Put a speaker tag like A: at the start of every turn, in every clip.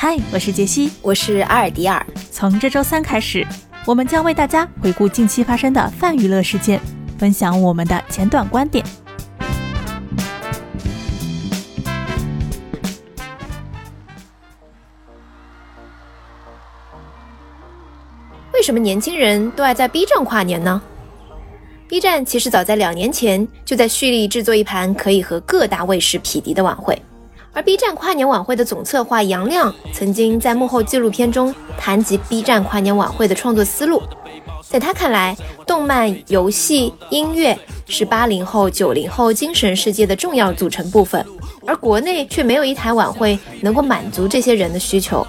A: 嗨，我是杰西，
B: 我是阿尔迪尔。
A: 从这周三开始，我们将为大家回顾近期发生的泛娱乐事件，分享我们的简短观点。
B: 为什么年轻人都爱在 B 站跨年呢？B 站其实早在两年前就在蓄力制作一盘可以和各大卫视匹敌的晚会。而 B 站跨年晚会的总策划杨亮曾经在幕后纪录片中谈及 B 站跨年晚会的创作思路，在他看来，动漫、游戏、音乐是八零后、九零后精神世界的重要组成部分，而国内却没有一台晚会能够满足这些人的需求。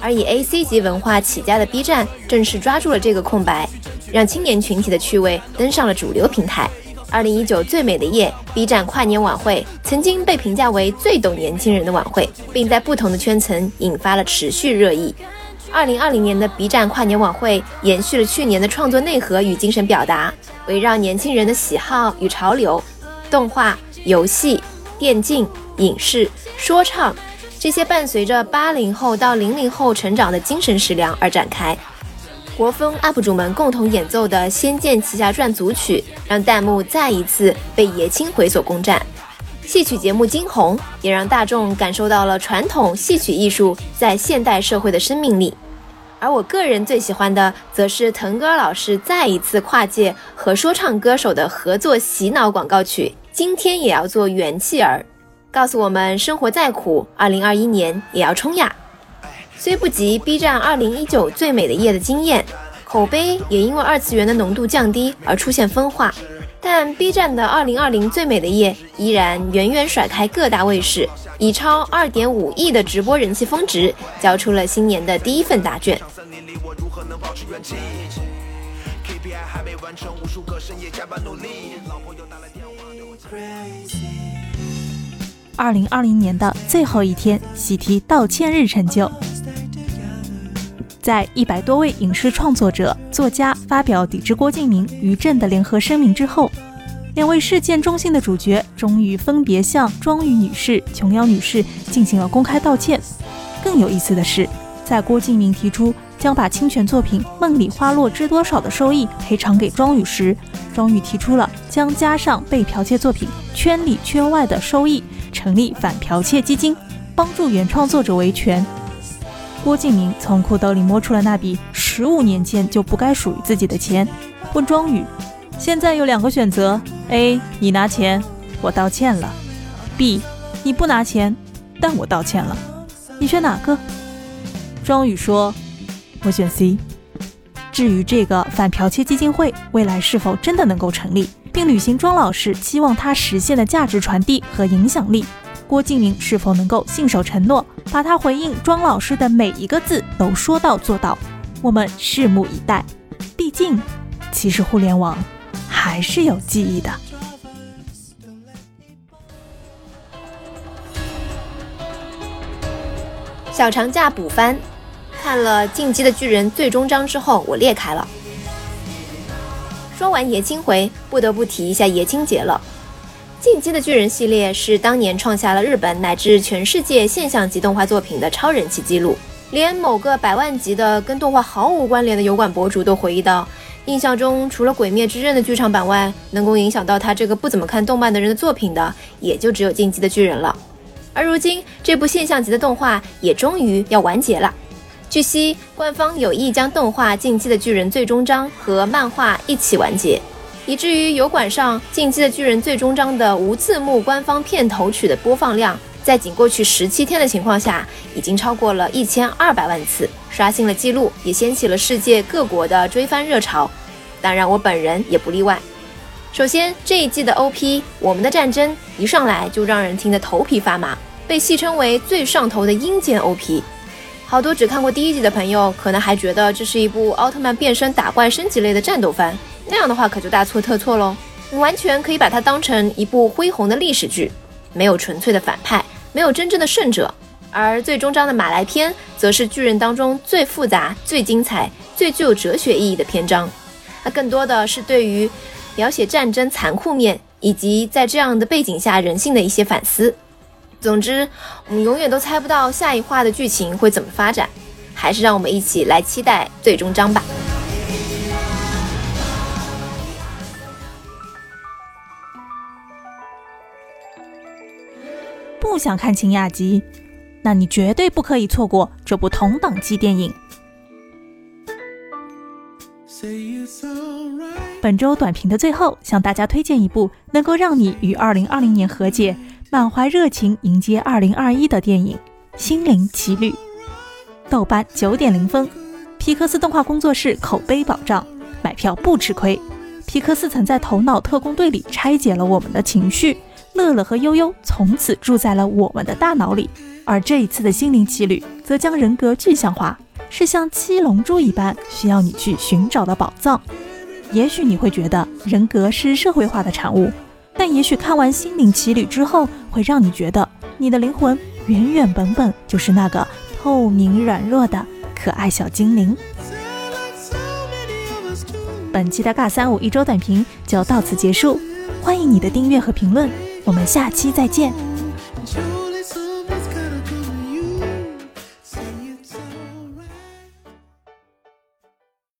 B: 而以 AC 级文化起家的 B 站，正是抓住了这个空白，让青年群体的趣味登上了主流平台。二零一九最美的夜，B 站跨年晚会曾经被评价为最懂年轻人的晚会，并在不同的圈层引发了持续热议。二零二零年的 B 站跨年晚会延续了去年的创作内核与精神表达，围绕年轻人的喜好与潮流，动画、游戏、电竞、影视、说唱这些伴随着八零后到零零后成长的精神食粮而展开。国风 UP 主们共同演奏的《仙剑奇侠传》组曲，让弹幕再一次被爷青回所攻占。戏曲节目惊鸿，也让大众感受到了传统戏曲艺术在现代社会的生命力。而我个人最喜欢的，则是腾格尔老师再一次跨界和说唱歌手的合作洗脑广告曲《今天也要做元气儿》，告诉我们生活再苦，二零二一年也要冲呀！虽不及 B 站2019最美的夜的惊艳，口碑也因为二次元的浓度降低而出现分化，但 B 站的2020最美的夜依然远远甩开各大卫视，以超2.5亿的直播人气峰值，交出了新年的第一份答卷。
A: 二零二零年的最后一天，喜提道歉日成就。在一百多位影视创作者、作家发表抵制郭敬明、于正的联合声明之后，两位事件中心的主角终于分别向庄宇女士、琼瑶女士进行了公开道歉。更有意思的是，在郭敬明提出将把侵权作品《梦里花落知多少》的收益赔偿给庄宇时，庄宇提出了将加上被剽窃作品《圈里圈外》的收益，成立反剽窃基金，帮助原创作者维权。郭敬明从裤兜里摸出了那笔十五年前就不该属于自己的钱，问庄宇：“现在有两个选择：A. 你拿钱，我道歉了；B. 你不拿钱，但我道歉了。你选哪个？”庄宇说：“我选 C。”至于这个反剽窃基金会未来是否真的能够成立，并履行庄老师期望他实现的价值传递和影响力？郭敬明是否能够信守承诺，把他回应庄老师的每一个字都说到做到？我们拭目以待。毕竟，其实互联网还是有记忆的。
B: 小长假补番，看了《进击的巨人》最终章之后，我裂开了。说完爷青回，不得不提一下爷青节了。《进击的巨人》系列是当年创下了日本乃至全世界现象级动画作品的超人气记录，连某个百万级的跟动画毫无关联的油管博主都回忆到，印象中除了《鬼灭之刃》的剧场版外，能够影响到他这个不怎么看动漫的人的作品的，也就只有《进击的巨人》了。而如今，这部现象级的动画也终于要完结了。据悉，官方有意将动画《进击的巨人》最终章和漫画一起完结。以至于油管上《进击的巨人》最终章的无字幕官方片头曲的播放量，在仅过去十七天的情况下，已经超过了一千二百万次，刷新了记录，也掀起了世界各国的追番热潮。当然，我本人也不例外。首先，这一季的 OP《我们的战争》一上来就让人听得头皮发麻，被戏称为最上头的阴间 OP。好多只看过第一季的朋友，可能还觉得这是一部奥特曼变身打怪升级类的战斗番。那样的话可就大错特错喽！你完全可以把它当成一部恢宏的历史剧，没有纯粹的反派，没有真正的胜者，而最终章的马来篇则是巨人当中最复杂、最精彩、最具有哲学意义的篇章。它更多的是对于描写战争残酷面以及在这样的背景下人性的一些反思。总之，我们永远都猜不到下一话的剧情会怎么发展，还是让我们一起来期待最终章吧。
A: 不想看《晴雅集》，那你绝对不可以错过这部同档期电影。本周短评的最后，向大家推荐一部能够让你与2020年和解、满怀热情迎接2021的电影《心灵奇旅》。豆瓣九点零分，皮克斯动画工作室口碑保障，买票不吃亏。皮克斯曾在《头脑特工队》里拆解了我们的情绪，乐乐和悠悠从此住在了我们的大脑里。而这一次的《心灵奇旅》则将人格具象化，是像七龙珠一般需要你去寻找的宝藏。也许你会觉得人格是社会化的产物，但也许看完《心灵奇旅》之后，会让你觉得你的灵魂原原本本就是那个透明软弱的可爱小精灵。本期的尬三五一周短评就到此结束，欢迎你的订阅和评论，我们下期再见。